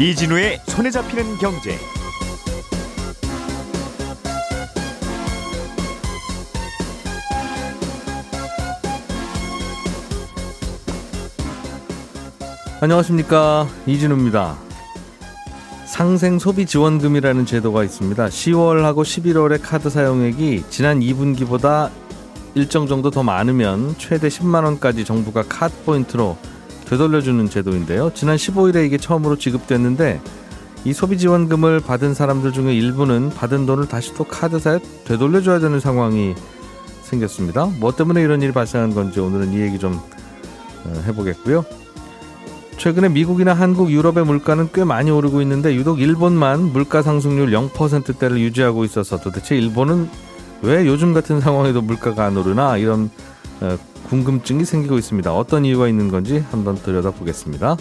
이진우의 손에 잡히는 경제. 안녕하십니까 이진우입니다. 상생 소비 지원금이라는 제도가 있습니다. 10월하고 11월의 카드 사용액이 지난 2분기보다 일정 정도 더 많으면 최대 10만 원까지 정부가 카드 포인트로 되돌려주는 제도인데요. 지난 15일에 이게 처음으로 지급됐는데 이 소비 지원금을 받은 사람들 중에 일부는 받은 돈을 다시 또 카드사에 되돌려줘야 되는 상황이 생겼습니다. 뭐 때문에 이런 일이 발생한 건지 오늘은 이 얘기 좀 어, 해보겠고요. 최근에 미국이나 한국, 유럽의 물가는 꽤 많이 오르고 있는데 유독 일본만 물가 상승률 0%대를 유지하고 있어서 도대체 일본은 왜 요즘 같은 상황에도 물가가 안 오르나 이런 어, 궁금증이 생기고 있습니다. 어떤 이유가 있는 건지 한번 들여다보겠습니다.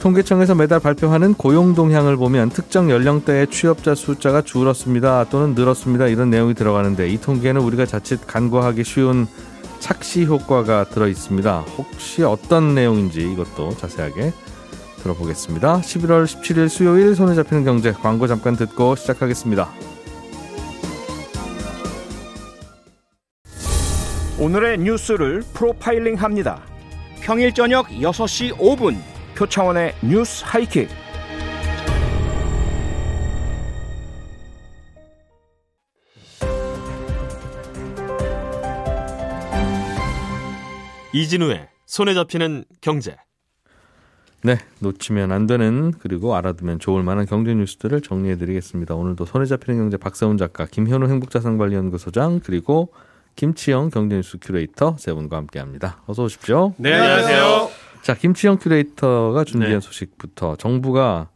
통계청에서 매달 발표하는 고용 동향을 보면 특정 연령대의 취업자 숫자가 줄었습니다 또는 늘었습니다 이런 내용이 들어가는데 이 통계는 우리가 자칫 간과하기 쉬운 착시 효과가 들어 있습니다. 혹시 어떤 내용인지 이것도 자세하게 들어보겠습니다. 11월 17일 수요일 손에 잡히는 경제 광고 잠깐 듣고 시작하겠습니다. 오늘의 뉴스를 프로파일링 합니다. 평일 저녁 6시 5분 표창원의 뉴스 하이킥. 이진우의 손에 잡히는 경제. 네, 놓치면 안 되는 그리고 알아두면 좋을 만한 경제 뉴스들을 정리해 드리겠습니다. 오늘도 손에 잡히는 경제 박세훈 작가, 김현우 행복자산관리연구소장 그리고 김치영 경제뉴스 큐레이터 세 분과 함께합니다. 어서 오십시오. 네, 안녕하세요. 자, 김치영 큐레이터가 준비한 네. 소식부터 정부가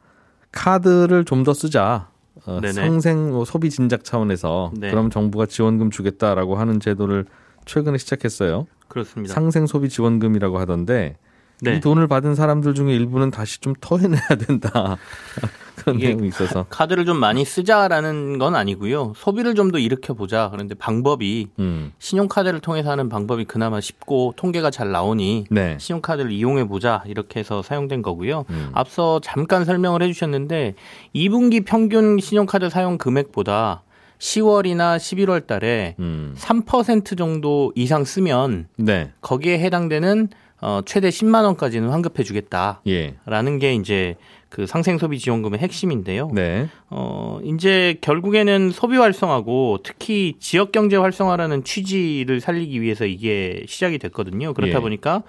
카드를 좀 더 쓰자. 어. 상생 뭐 소비 진작 차원에서 네. 그럼 정부가 지원금 주겠다라고 하는 제도를 최근에 시작했어요. 그렇습니다. 상생 소비 지원금이라고 하던데 네. 이 돈을 받은 사람들 중에 일부는 다시 좀 토해내야 된다. 그런 내용이 있어서. 카드를 좀 많이 쓰자라는 건 아니고요. 소비를 좀 더 일으켜 보자. 그런데 방법이 음. 신용카드를 통해서 하는 방법이 그나마 쉽고 통계가 잘 나오니 네. 신용카드를 이용해 보자 이렇게 해서 사용된 거고요. 음. 앞서 잠깐 설명을 해주셨는데 2분기 평균 신용카드 사용 금액보다 10월이나 11월 달에 음. 3% 정도 이상 쓰면 네. 거기에 해당되는 어, 최대 10만 원까지는 환급해 주겠다. 예. 라는 게 이제 그 상생 소비 지원금의 핵심인데요. 네. 어, 이제 결국에는 소비 활성화고 특히 지역 경제 활성화라는 취지를 살리기 위해서 이게 시작이 됐거든요. 그렇다 예. 보니까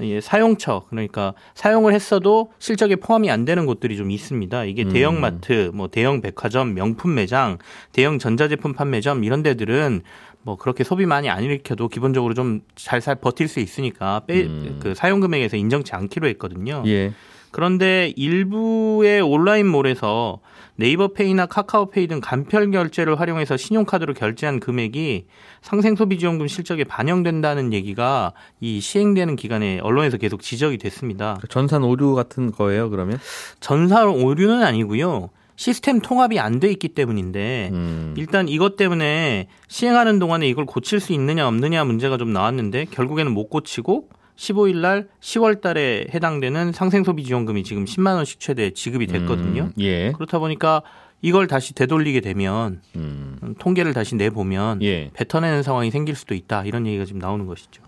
예, 사용처 그러니까 사용을 했어도 실적에 포함이 안 되는 곳들이 좀 있습니다. 이게 음. 대형 마트, 뭐 대형 백화점, 명품 매장, 대형 전자제품 판매점 이런 데들은 뭐 그렇게 소비 많이 안 일으켜도 기본적으로 좀 잘 살 버틸 수 있으니까 빼, 음. 그 사용 금액에서 인정치 않기로 했거든요. 예. 그런데 일부의 온라인몰에서 네이버페이나 카카오페이 등 간편 결제를 활용해서 신용카드로 결제한 금액이 상생소비지원금 실적에 반영된다는 얘기가 이 시행되는 기간에 언론에서 계속 지적이 됐습니다. 전산 오류 같은 거예요, 그러면? 전산 오류는 아니고요. 시스템 통합이 안 돼 있기 때문인데 음. 일단 이것 때문에 시행하는 동안에 이걸 고칠 수 있느냐 없느냐 문제가 좀 나왔는데 결국에는 못 고치고 15일 날 10월 달에 해당되는 상생소비 지원금이 지금 10만 원씩 최대 지급이 됐거든요. 음. 예. 그렇다 보니까 이걸 다시 되돌리게 되면 음. 음, 통계를 다시 내보면 예. 뱉어내는 상황이 생길 수도 있다 이런 얘기가 지금 나오는 것이죠.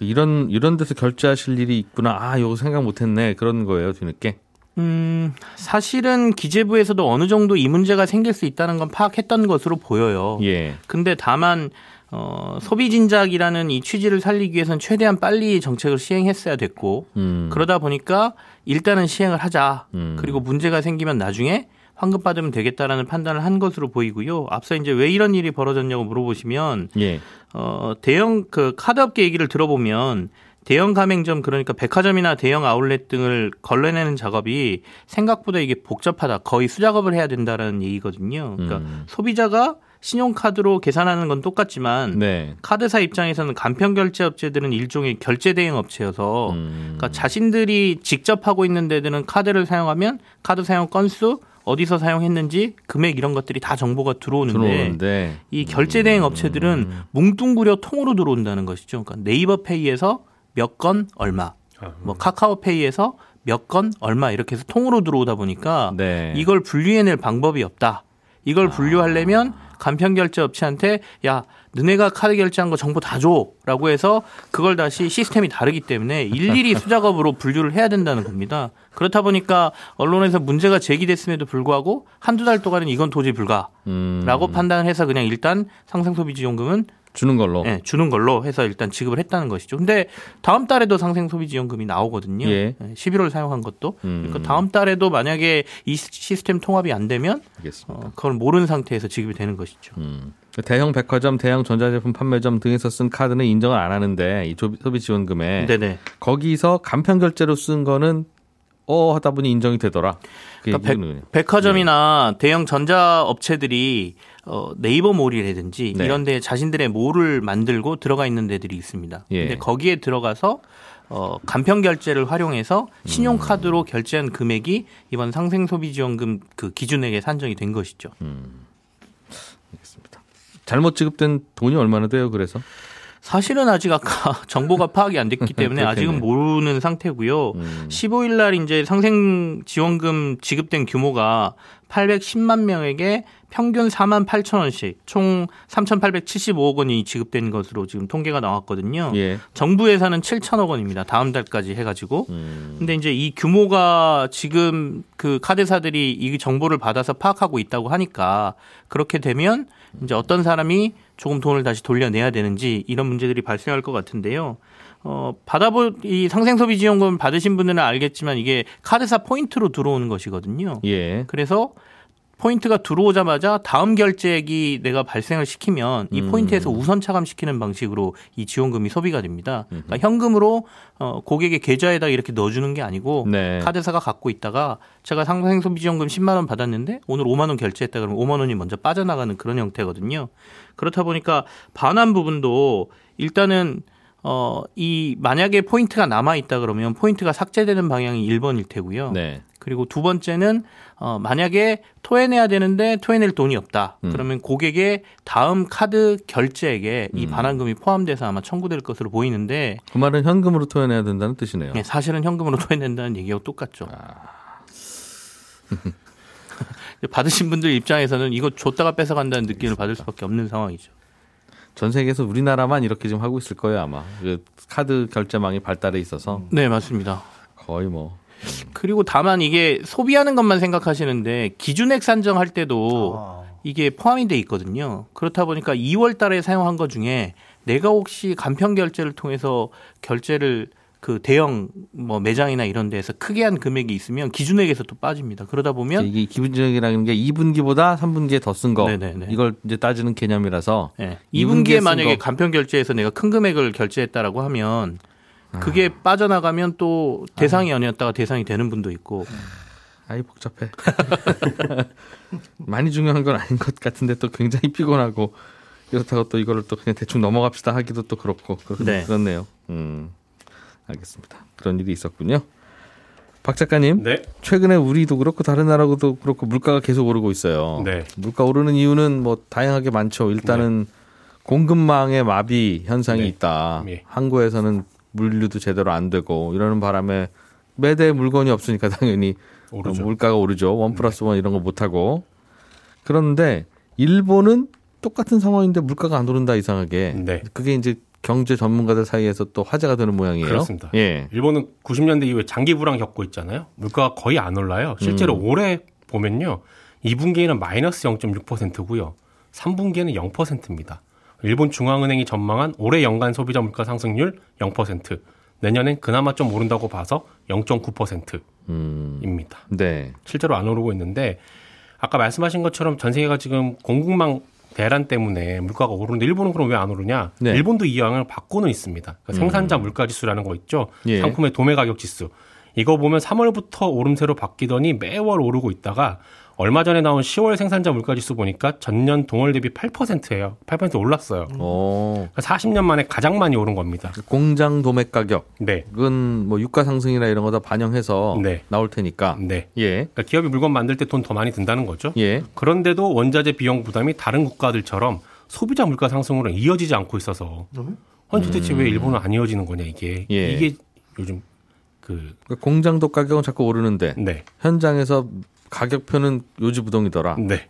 이런 이런 데서 결제하실 일이 있구나. 아, 이거 생각 못 했네. 그런 거예요, 뒤늦게. 음, 사실은 기재부에서도 어느 정도 이 문제가 생길 수 있다는 건 파악했던 것으로 보여요. 예. 근데 다만 어, 소비 진작이라는 이 취지를 살리기 위해서는 최대한 빨리 정책을 시행했어야 됐고 음. 그러다 보니까 일단은 시행을 하자. 음. 그리고 문제가 생기면 나중에 환급 받으면 되겠다라는 판단을 한 것으로 보이고요. 앞서 이제 왜 이런 일이 벌어졌냐고 물어보시면 예. 어, 대형 그 카드업계 얘기를 들어보면 대형 가맹점 그러니까 백화점이나 대형 아울렛 등을 걸러내는 작업이 생각보다 이게 복잡하다. 거의 수작업을 해야 된다라는 얘기거든요. 그러니까 음. 소비자가 신용카드로 계산하는 건 똑같지만 네. 카드사 입장에서는 간편 결제 업체들은 일종의 결제 대행 업체여서 음. 그러니까 자신들이 직접 하고 있는 데들은 카드를 사용하면 카드 사용 건수 어디서 사용했는지 금액 이런 것들이 다 정보가 들어오는데, 들어오는데 이 결제 대행 업체들은 뭉뚱그려 통으로 들어온다는 것이죠. 그러니까 네이버페이에서 몇 건 얼마, 뭐 카카오페이에서 몇 건 얼마 이렇게 해서 통으로 들어오다 보니까 네. 이걸 분류해낼 방법이 없다. 이걸 아. 분류하려면 간편 결제 업체한테 야 너네가 카드 결제한 거 정보 다 줘라고 해서 그걸 다시 시스템이 다르기 때문에 일일이 수작업으로 분류를 해야 된다는 겁니다. 그렇다 보니까 언론에서 문제가 제기됐음에도 불구하고 한두 달 동안은 이건 도저히 불가라고 음, 판단해서 그냥 일단 상생소비지원금은 주는 걸로. 예, 주는 걸로 해서 일단 지급을 했다는 것이죠. 근데 다음 달에도 상생 소비 지원금이 나오거든요. 예. 예, 11월 사용한 것도. 음. 그러니까 다음 달에도 만약에 이 시스템 통합이 안 되면 알겠습니다. 어, 그걸 모르는 상태에서 지급이 되는 것이죠. 음. 대형 백화점, 대형 전자제품 판매점 등에서 쓴 카드는 인정을 안 하는데 이 조- 소비 지원금에 네네. 거기서 간편 결제로 쓴 거는 어 하다 보니 인정이 되더라. 그 그러니까 얘기는. 백화점이나 대형 전자 업체들이 어, 네이버 몰이라든지 네. 이런 데 자신들의 몰을 만들고 들어가 있는 데들이 있습니다. 예. 근데 거기에 들어가서 어, 간편 결제를 활용해서 신용카드로 결제한 금액이 이번 상생 소비 지원금 그 기준액에 산정이 된 것이죠. 알겠습니다. 잘못 지급된 돈이 얼마나 돼요? 그래서 사실은 아직 아까 정보가 파악이 안 됐기 때문에 아직은 모르는 상태고요. 음. 15일 날 이제 상생 지원금 지급된 규모가 810만 명에게 평균 4만 8천 원씩 총 3,875억 원이 지급된 것으로 지금 통계가 나왔거든요. 예. 정부 예산은 7천억 원입니다. 다음 달까지 해가지고. 음. 근데 이제 이 규모가 지금 그 카드사들이 이 정보를 받아서 파악하고 있다고 하니까 그렇게 되면 이제 어떤 사람이 조금 돈을 다시 돌려내야 되는지 이런 문제들이 발생할 것 같은데요. 어, 받아보, 이 상생소비지원금 받으신 분들은 알겠지만 이게 카드사 포인트로 들어오는 것이거든요. 예. 그래서 포인트가 들어오자마자 다음 결제액이 내가 발생을 시키면 이 음. 포인트에서 우선 차감시키는 방식으로 이 지원금이 소비가 됩니다. 그러니까 현금으로 어, 고객의 계좌에다 이렇게 넣어주는 게 아니고 네. 카드사가 갖고 있다가 제가 상생소비지원금 10만 원 받았는데 오늘 5만 원 결제했다 그러면 5만 원이 먼저 빠져나가는 그런 형태거든요. 그렇다 보니까 반환 부분도 일단은 어, 이 만약에 포인트가 남아 있다 그러면 포인트가 삭제되는 방향이 1번일 테고요. 네. 그리고 두 번째는 어 만약에 토해내야 되는데 토해낼 돈이 없다. 음. 그러면 고객의 다음 카드 결제액에 이 음. 반환금이 포함돼서 아마 청구될 것으로 보이는데 그 말은 현금으로 토해내야 된다는 뜻이네요. 예, 사실은 현금으로 토해낸다는 얘기하고 똑같죠. 아. 받으신 분들 입장에서는 이거 줬다가 뺏어간다는 느낌을 받을 수밖에 없는 상황이죠. 전 세계에서 우리나라만 이렇게 좀 하고 있을 거예요 아마. 그 카드 결제망이 발달해 있어서 네, 맞습니다. 거의 뭐. 그리고 다만 이게 소비하는 것만 생각하시는데 기준액 산정할 때도 아. 이게 포함이 돼 있거든요. 그렇다 보니까 2월 달에 사용한 것 중에 내가 혹시 간편 결제를 통해서 결제를 그 대형 뭐 매장이나 이런 데에서 크게 한 금액이 있으면 기준액에서 또 빠집니다. 그러다 보면 이게 기본적이라는 게 2분기보다 3분기에 더 쓴 거. 네네네. 이걸 이제 따지는 개념이라서 예, 2분기에 2분기에 만약에. 간편 결제에서 내가 큰 금액을 결제했다라고 하면 아. 그게 빠져나가면 또 대상이 아니었다가 대상이 되는 분도 있고 아이 복잡해. 많이 중요한 건 아닌 것 같은데 또 굉장히 피곤하고 이렇다고 또 이거를 또 그냥 대충 넘어갑시다 하기도 또 그렇고 그렇, 네. 그렇네요. 음, 알겠습니다. 그런 일이 있었군요. 박 작가님, 네. 최근에 우리도 그렇고 다른 나라도 그렇고 물가가 계속 오르고 있어요. 네. 물가 오르는 이유는 뭐 다양하게 많죠. 일단은 공급망의 마비 현상이 네. 있다. 예. 항구에서는 물류도 제대로 안 되고 이러는 바람에 매대 물건이 없으니까 당연히 오르죠. 물가가 오르죠. 원 플러스 원 이런 거 못 하고. 그런데 일본은 똑같은 상황인데 물가가 안 오른다 이상하게. 네. 그게 이제 경제 전문가들 사이에서 또 화제가 되는 모양이에요. 그렇습니다. 예. 일본은 90년대 이후에 장기 불황 겪고 있잖아요. 물가가 거의 안 올라요. 실제로 음. 올해 보면요. 2분기에는 마이너스 0.6%고요. 3분기에는 0%입니다. 일본 중앙은행이 전망한 올해 연간 소비자 물가 상승률 0%. 내년엔 그나마 좀 오른다고 봐서 0.9%입니다. 음. 네. 실제로 안 오르고 있는데 아까 말씀하신 것처럼 전 세계가 지금 공급망 대란 때문에 물가가 오르는데 일본은 그럼 왜 안 오르냐? 네. 일본도 이 영향을 받고는 있습니다. 그러니까 생산자 물가 지수라는 거 있죠. 예. 상품의 도매 가격 지수. 이거 보면 3월부터 오름세로 바뀌더니 매월 오르고 있다가 얼마 전에 나온 10월 생산자 물가 지수 보니까 전년 동월 대비 8%예요. 8% 올랐어요. 어. 그러니까 40년 만에 가장 많이 오른 겁니다. 공장 도매 가격은 네. 뭐 유가 상승이나 이런 거 다 반영해서 네. 나올 테니까. 네. 예. 그러니까 기업이 물건 만들 때 돈 더 많이 든다는 거죠. 예. 그런데도 원자재 비용 부담이 다른 국가들처럼 소비자 물가 상승으로 이어지지 않고 있어서 아니 도대체 왜 일본은 안 이어지는 거냐 이게 예. 이게 요즘 그 그러니까 공장도 가격은 자꾸 오르는데 네. 현장에서 가격표는 요지부동이더라. 네.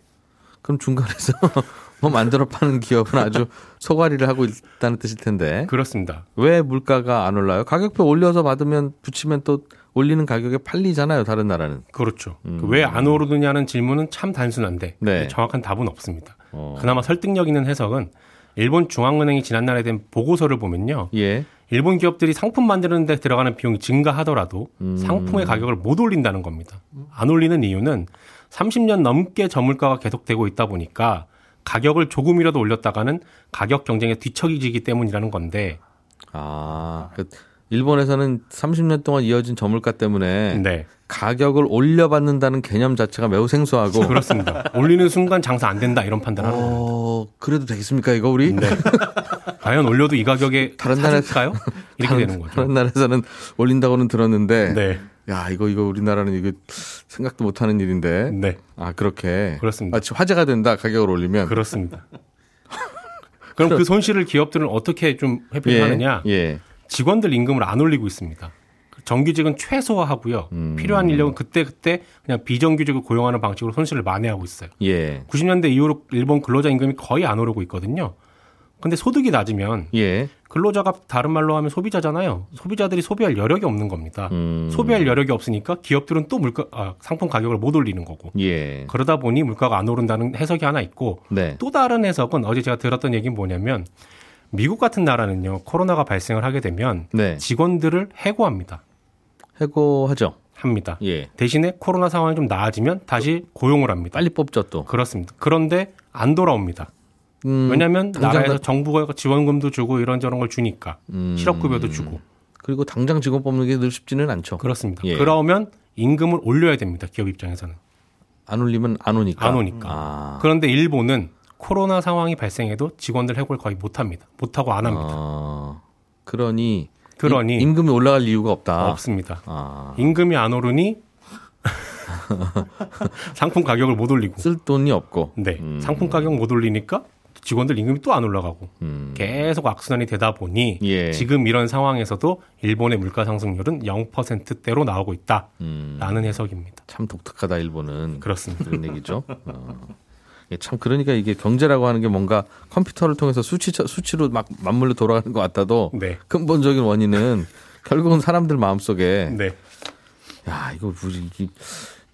그럼 중간에서 뭐 만들어 파는 기업은 아주 소가리를 하고 있다는 뜻일 텐데 그렇습니다. 왜 물가가 안 올라요? 가격표 올려서 받으면 붙이면 또 올리는 가격에 팔리잖아요. 다른 나라는. 그렇죠. 왜안 오르느냐는 질문은 참 단순한데 네. 정확한 답은 없습니다. 어. 그나마 설득력 있는 해석은 일본 중앙은행이 지난 날에 된 보고서를 보면요. 예. 일본 기업들이 상품 만드는 데 들어가는 비용이 증가하더라도 음. 상품의 가격을 못 올린다는 겁니다. 안 올리는 이유는 30년 넘게 저물가가 계속되고 있다 보니까 가격을 조금이라도 올렸다가는 가격 경쟁에 뒤처지기 때문이라는 건데 아, 그 일본에서는 30년 동안 이어진 저물가 때문에 네. 가격을 올려받는다는 개념 자체가 매우 생소하고 그렇습니다. 올리는 순간 장사 안 된다 이런 판단을 하는 겁니다. 어, 그래도 되겠습니까 이거 우리? 네. 과연 올려도 이 가격에 다른 다른 나라에서- 사줄까요? 이렇게 되는 거죠. 다른 나라에서는 올린다고는 들었는데 네. 야 이거 이거 우리나라는 이거 생각도 못하는 일인데 네. 아 그렇게 그렇습니다. 마치 화제가 된다 가격을 올리면 그렇습니다. 그럼 그 손실을 기업들은 어떻게 좀 회피를 하느냐? 예. 직원들 임금을 안 올리고 있습니다. 정규직은 최소화하고요. 음. 필요한 인력은 그때 그때 그냥 비정규직을 고용하는 방식으로 손실을 만회하고 있어요. 예. 90년대 이후로 일본 근로자 임금이 거의 안 오르고 있거든요. 근데 소득이 낮으면 예. 근로자가 다른 말로 하면 소비자잖아요. 소비자들이 소비할 여력이 없는 겁니다. 음. 소비할 여력이 없으니까 기업들은 또 물가 아, 상품 가격을 못 올리는 거고. 예. 그러다 보니 물가가 안 오른다는 해석이 하나 있고 네. 또 다른 해석은 어제 제가 들었던 얘기는 뭐냐면 미국 같은 나라는요 코로나가 발생을 하게 되면 네. 직원들을 해고합니다. 해고하죠. 합니다. 예. 대신에 코로나 상황이 좀 나아지면 다시 고용을 합니다. 빨리 뽑죠 또. 그렇습니다. 그런데 안 돌아옵니다. 음, 왜냐하면 나라에서 나- 정부가 지원금도 주고 이런저런 걸 주니까 음. 실업급여도 주고 그리고 당장 직원 뽑는 게 늘 쉽지는 않죠. 그렇습니다. 예. 그러면 임금을 올려야 됩니다. 기업 입장에서는 안 올리면 안 오니까. 안 오니까. 아. 그런데 일본은 코로나 상황이 발생해도 직원들 해고를 거의 못 합니다. 못 하고 안 합니다. 아. 그러니 그러니 임- 임금이 올라갈 이유가 없다. 없습니다. 아. 임금이 안 오르니 상품 가격을 못 올리고 쓸 돈이 없고. 네 음. 상품 가격 못 올리니까 직원들 임금이 또 안 올라가고 음. 계속 악순환이 되다 보니 예. 지금 이런 상황에서도 일본의 물가 상승률은 0%대로 나오고 있다라는 음. 해석입니다. 참 독특하다 일본은. 그렇습니다. 그런 얘기죠. 어. 예, 참 그러니까 이게 경제라고 하는 게 뭔가 컴퓨터를 통해서 수치 수치로 막 맞물려 돌아가는 것 같아도 네. 근본적인 원인은 결국은 사람들 마음속에 네. 야 이거 이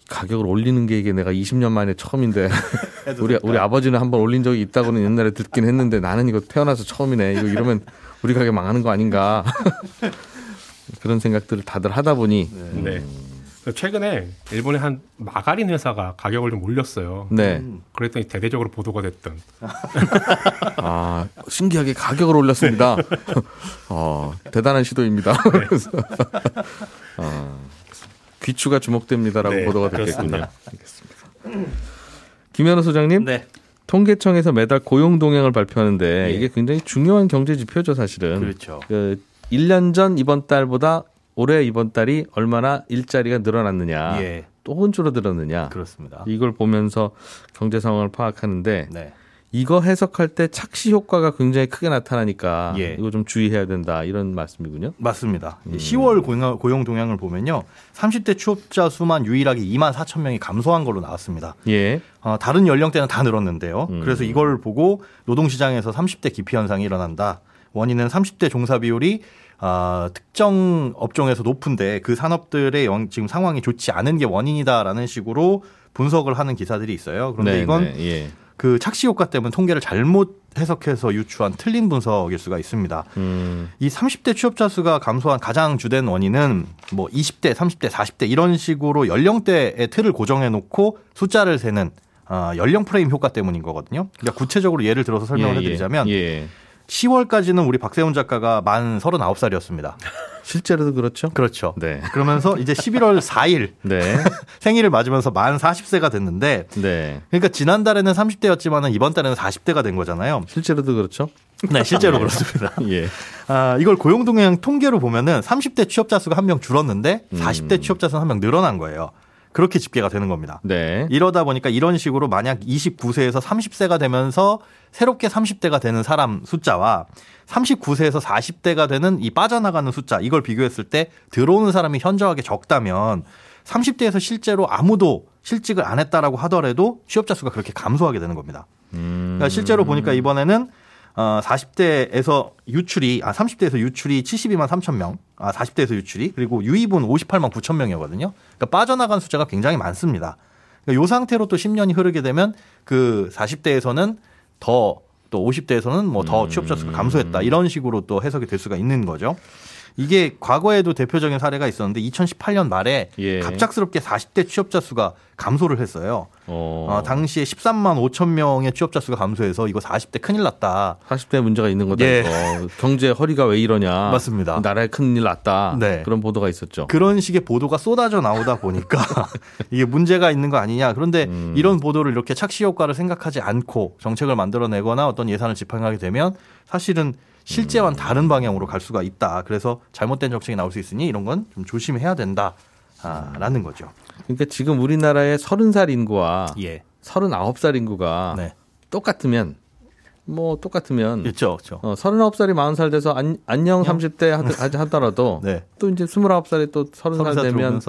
가격을 올리는 게 이게 내가 20년 만에 처음인데 우리 우리 아버지는 한번 올린 적이 있다고는 옛날에 듣긴 했는데 나는 이거 태어나서 처음이네 이거 이러면 우리 가게 망하는 거 아닌가 그런 생각들을 다들 하다 보니 네. 최근에 일본의 한 마가린 회사가 가격을 좀 올렸어요. 네. 그랬더니 대대적으로 보도가 됐던. 아, 신기하게 가격을 올렸습니다. 어, 대단한 시도입니다. 그래서 어, 귀추가 주목됩니다라고 네, 보도가 됐겠군요. 그렇습니다. 알겠습니다. 김현우 소장님, 네. 통계청에서 매달 고용 동향을 발표하는데 예. 이게 굉장히 중요한 경제 지표죠, 사실은. 그렇죠. 그 1년 전 이번 달보다 올해 이번 달이 얼마나 일자리가 늘어났느냐, 예. 또는 줄어들었느냐. 그렇습니다. 이걸 보면서 경제 상황을 파악하는데 네. 이거 해석할 때 착시 효과가 굉장히 크게 나타나니까 예. 이거 좀 주의해야 된다 이런 말씀이군요. 맞습니다. 음. 10월 고용, 고용 동향을 보면요. 30대 취업자 수만 유일하게 2만 4천 명이 감소한 걸로 나왔습니다. 예. 어, 다른 연령대는 다 늘었는데요. 음. 그래서 이걸 보고 노동시장에서 30대 기피 현상이 일어난다. 원인은 30대 종사 비율이 아, 특정 업종에서 높은데 그 산업들의 영- 지금 상황이 좋지 않은 게 원인이다라는 식으로 분석을 하는 기사들이 있어요. 그런데 네, 이건 네, 예. 그 착시 효과 때문에 통계를 잘못 해석해서 유추한 틀린 분석일 수가 있습니다. 음, 이 30대 취업자 수가 감소한 가장 주된 원인은 뭐 20대, 30대, 40대 이런 식으로 연령대의 틀을 고정해 놓고 숫자를 세는 아, 연령 프레임 효과 때문인 거거든요. 그러니까 구체적으로 예를 들어서 설명을 예, 해드리자면 예. 10월까지는 우리 박세훈 작가가 만 39살이었습니다. 실제로도 그렇죠. 그렇죠. 네. 그러면서 이제 11월 4일 네. 생일을 맞으면서 만 40세가 됐는데 네. 그러니까 지난달에는 30대였지만은 이번 달에는 40대가 된 거잖아요. 실제로도 그렇죠. 네, 실제로 그렇습니다. 예. 아, 이걸 고용동향 통계로 보면은 30대 취업자 수가 한 명 줄었는데 음. 40대 취업자 수는 한 명 늘어난 거예요. 그렇게 집계가 되는 겁니다. 네. 이러다 보니까 이런 식으로 만약 29세에서 30세가 되면서 새롭게 30대가 되는 사람 숫자와 39세에서 40대가 되는 이 빠져나가는 숫자 이걸 비교했을 때 들어오는 사람이 현저하게 적다면 30대에서 실제로 아무도 실직을 안 했다라고 하더라도 취업자 수가 그렇게 감소하게 되는 겁니다. 그러니까 실제로 보니까 이번에는 어 40대에서 유출이 아 30대에서 유출이 72만 3천 명, 아 40대에서 유출이 그리고 유입은 58만 9천 명이거든요. 그러니까 빠져나간 숫자가 굉장히 많습니다. 그러니까 요 상태로 또 10년이 흐르게 되면 그 40대에서는 더 또 50대에서는 뭐 더 취업자 수가 감소했다 이런 식으로 또 해석이 될 수가 있는 거죠. 이게 과거에도 대표적인 사례가 있었는데 2018년 말에 예. 갑작스럽게 40대 취업자 수가 감소를 했어요. 어, 어, 당시에 13만 5천 명의 취업자 수가 감소해서 이거 40대 큰일 났다. 40대 문제가 있는 거다. 예. 이거. 경제 허리가 왜 이러냐. 맞습니다. 나라에 큰일 났다. 네. 그런 보도가 있었죠. 그런 식의 보도가 쏟아져 나오다 보니까 이게 문제가 있는 거 아니냐. 그런데 음. 이런 보도를 이렇게 착시 효과를 생각하지 않고 정책을 만들어내거나 어떤 예산을 집행하게 되면 사실은 실제와는 다른 방향으로 갈 수가 있다. 그래서 잘못된 정책이 나올 수 있으니 이런 건 좀 조심해야 된다라는 거죠. 그러니까 지금 우리나라의 30살 인구와 예. 39살 인구가 네. 똑같으면 뭐 똑같으면 그렇죠. 그렇죠. 어, 39살이 40살 돼서 안, 안녕 30대 하- 하더라도 네. 또 이제 29살이 또 30살 30살 되면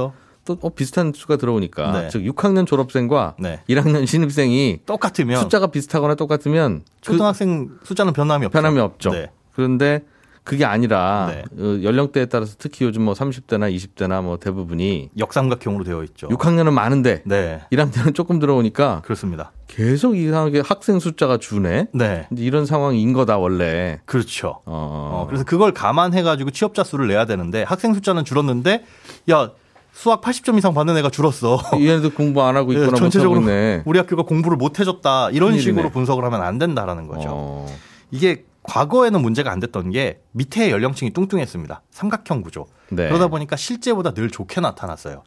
또 어, 비슷한 수가 들어오니까 네. 즉 6학년 졸업생과 네. 1학년 신입생이 똑같으면 숫자가 비슷하거나 똑같으면 그 초등학생 숫자는 변함이 없죠. 변함이 없죠. 네. 그런데 그게 아니라 네. 어, 연령대에 따라서 특히 요즘 뭐 30대나 20대나 뭐 대부분이 역삼각형으로 되어 있죠. 6학년은 많은데 네. 1학년은 조금 들어오니까 그렇습니다. 계속 이상하게 학생 숫자가 주네. 네. 이런 상황인 거다 원래. 그렇죠. 어, 어, 그래서 그걸 감안해 가지고 취업자 수를 내야 되는데 학생 숫자는 줄었는데 야 수학 80점 이상 받는 애가 줄었어. 얘네들 공부 안 하고 예, 있거나 전체적으로 못하고 있네. 우리 학교가 공부를 못 해줬다 이런. 식으로 분석을 하면 안 된다라는 거죠. 어. 이게 과거에는 문제가 안 됐던 게 밑에 연령층이 뚱뚱했습니다. 삼각형 구조. 네. 그러다 보니까 실제보다 늘 좋게 나타났어요.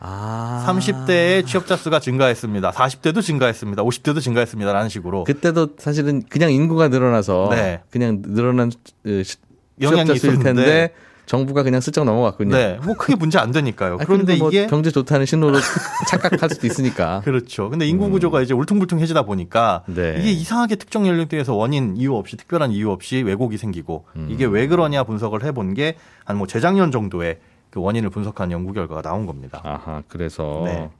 아. 30대의 취업자 수가 증가했습니다. 40대도 증가했습니다. 50대도 증가했습니다 라는 식으로 그때도 사실은 그냥 인구가 늘어나서 네. 그냥 늘어난 어, 시- 영향이 수일 텐데 있었는데 정부가 그냥 슬쩍 넘어갔군요. 네, 뭐 크게 문제 안 되니까요. 아니, 그런데 뭐 이게 경제 좋다는 신호로 착각할 수도 있으니까. 그렇죠. 근데 인구 구조가 이제 울퉁불퉁해지다 보니까 음. 네. 이게 이상하게 특정 연령대에서 원인 이유 없이 특별한 이유 없이 왜곡이 생기고 음. 이게 왜 그러냐 분석을 해본 게 한 뭐 재작년 정도에 그 원인을 분석한 연구 결과가 나온 겁니다. 아하, 그래서 네.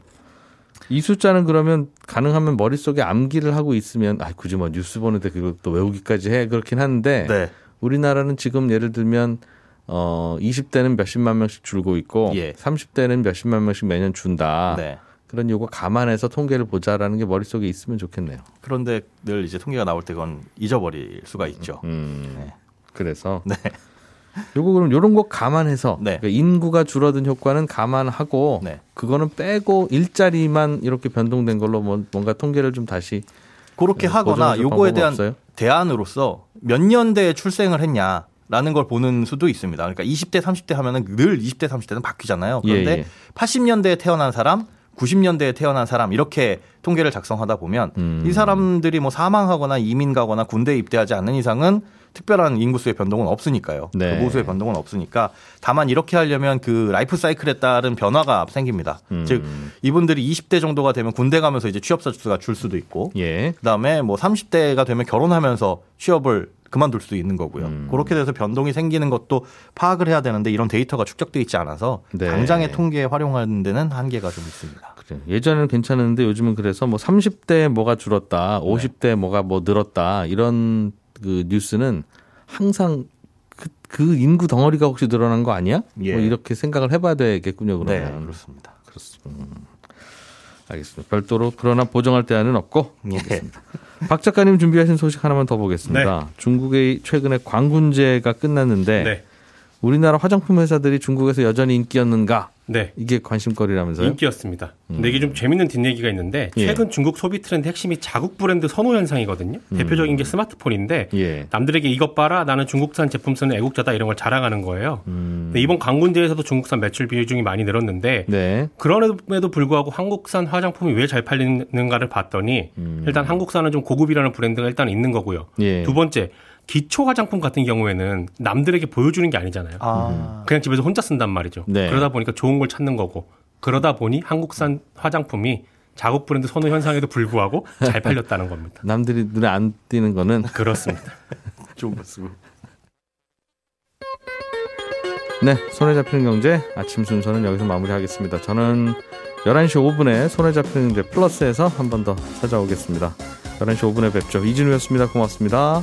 이 숫자는 그러면 가능하면 머릿속에 암기를 하고 있으면 아 굳이 뭐 뉴스 보는데 그걸 또 외우기까지 해 그렇긴 한데 네. 우리나라는 지금 예를 들면 어 20대는 몇십만 명씩 줄고 있고 예. 30대는 몇십만 명씩 매년 준다. 네. 그런 요거 감안해서 통계를 보자라는 게 머릿속에 있으면 좋겠네요. 그런데 늘 이제 통계가 나올 때 그건 잊어버릴 수가 있죠. 음. 네. 그래서 네. 요거 그럼 요런 거 감안해서 네. 그러니까 인구가 줄어든 효과는 감안하고 네. 그거는 빼고 일자리만 이렇게 변동된 걸로 뭐 뭔가 통계를 좀 다시 그렇게 네, 하거나 요거에 대한 없어요? 대안으로서 몇 년대에 출생을 했냐. 라는 걸 보는 수도 있습니다. 그러니까 20대, 30대 하면은 늘 20대, 30대는 바뀌잖아요. 그런데 예, 예. 80년대에 태어난 사람, 90년대에 태어난 사람 이렇게 통계를 작성하다 보면 음. 이 사람들이 뭐 사망하거나 이민 가거나 군대에 입대하지 않는 이상은 특별한 인구수의 변동은 없으니까요. 네. 그 모수의 변동은 없으니까 다만 이렇게 하려면 그 라이프 사이클에 따른 변화가 생깁니다. 음. 즉 이분들이 20대 정도가 되면 군대 가면서 이제 취업자 수가 줄 수도 있고 예. 그다음에 뭐 30대가 되면 결혼하면서 취업을 그만둘 수도 있는 거고요. 음. 그렇게 돼서 변동이 생기는 것도 파악을 해야 되는데 이런 데이터가 축적돼 있지 않아서 네. 당장의 통계에 활용하는 데는 한계가 좀 있습니다. 그래. 예전에는 괜찮았는데 요즘은 그래서 뭐 30대에 뭐가 줄었다, 네. 50대에 뭐가 뭐 늘었다 이런 그 뉴스는 항상 그, 그 인구 덩어리가 혹시 늘어난 거 아니야? 예. 뭐 이렇게 생각을 해봐야 되겠군요. 네, 그러면 그렇습니다. 그렇습니다. 음. 알겠습니다. 별도로 그러나 보정할 대안은 없고 예. 박 작가님 준비하신 소식 하나만 더 보겠습니다. 네. 중국의 최근에 광군제가 끝났는데 네. 우리나라 화장품 회사들이 중국에서 여전히 인기였는가? 네. 이게 관심거리라면서요? 인기였습니다. 근데 이게 좀 재밌는 뒷얘기가 있는데 예. 최근 중국 소비 트렌드 핵심이 자국 브랜드 선호 현상이거든요. 대표적인 게 스마트폰인데 예. 남들에게 이것 봐라 나는 중국산 제품 쓰는 애국자다 이런 걸 자랑하는 거예요. 음. 근데 이번 광군제에서도 중국산 매출 비중이 많이 늘었는데 네. 그럼에도 불구하고 한국산 화장품이 왜 잘 팔리는가를 봤더니 음. 일단 한국산은 좀 고급이라는 브랜드가 일단 있는 거고요. 예. 두 번째 기초 화장품 같은 경우에는 남들에게 보여주는 게 아니잖아요. 아, 그냥 집에서 혼자 쓴단 말이죠. 네. 그러다 보니까 좋은 걸 찾는 거고 그러다 보니 한국산 화장품이 자국 브랜드 선호 현상에도 불구하고 잘 팔렸다는 겁니다. 남들이 눈에 안 띄는 거는 그렇습니다. 좋은 거 쓰고. 네, 손에 잡히는 경제 아침 순서는 여기서 마무리하겠습니다. 저는 11시 5분에 손에 잡히는 경제 플러스에서 한 번 더 찾아오겠습니다. 11시 5분에 뵙죠. 이진우였습니다. 고맙습니다.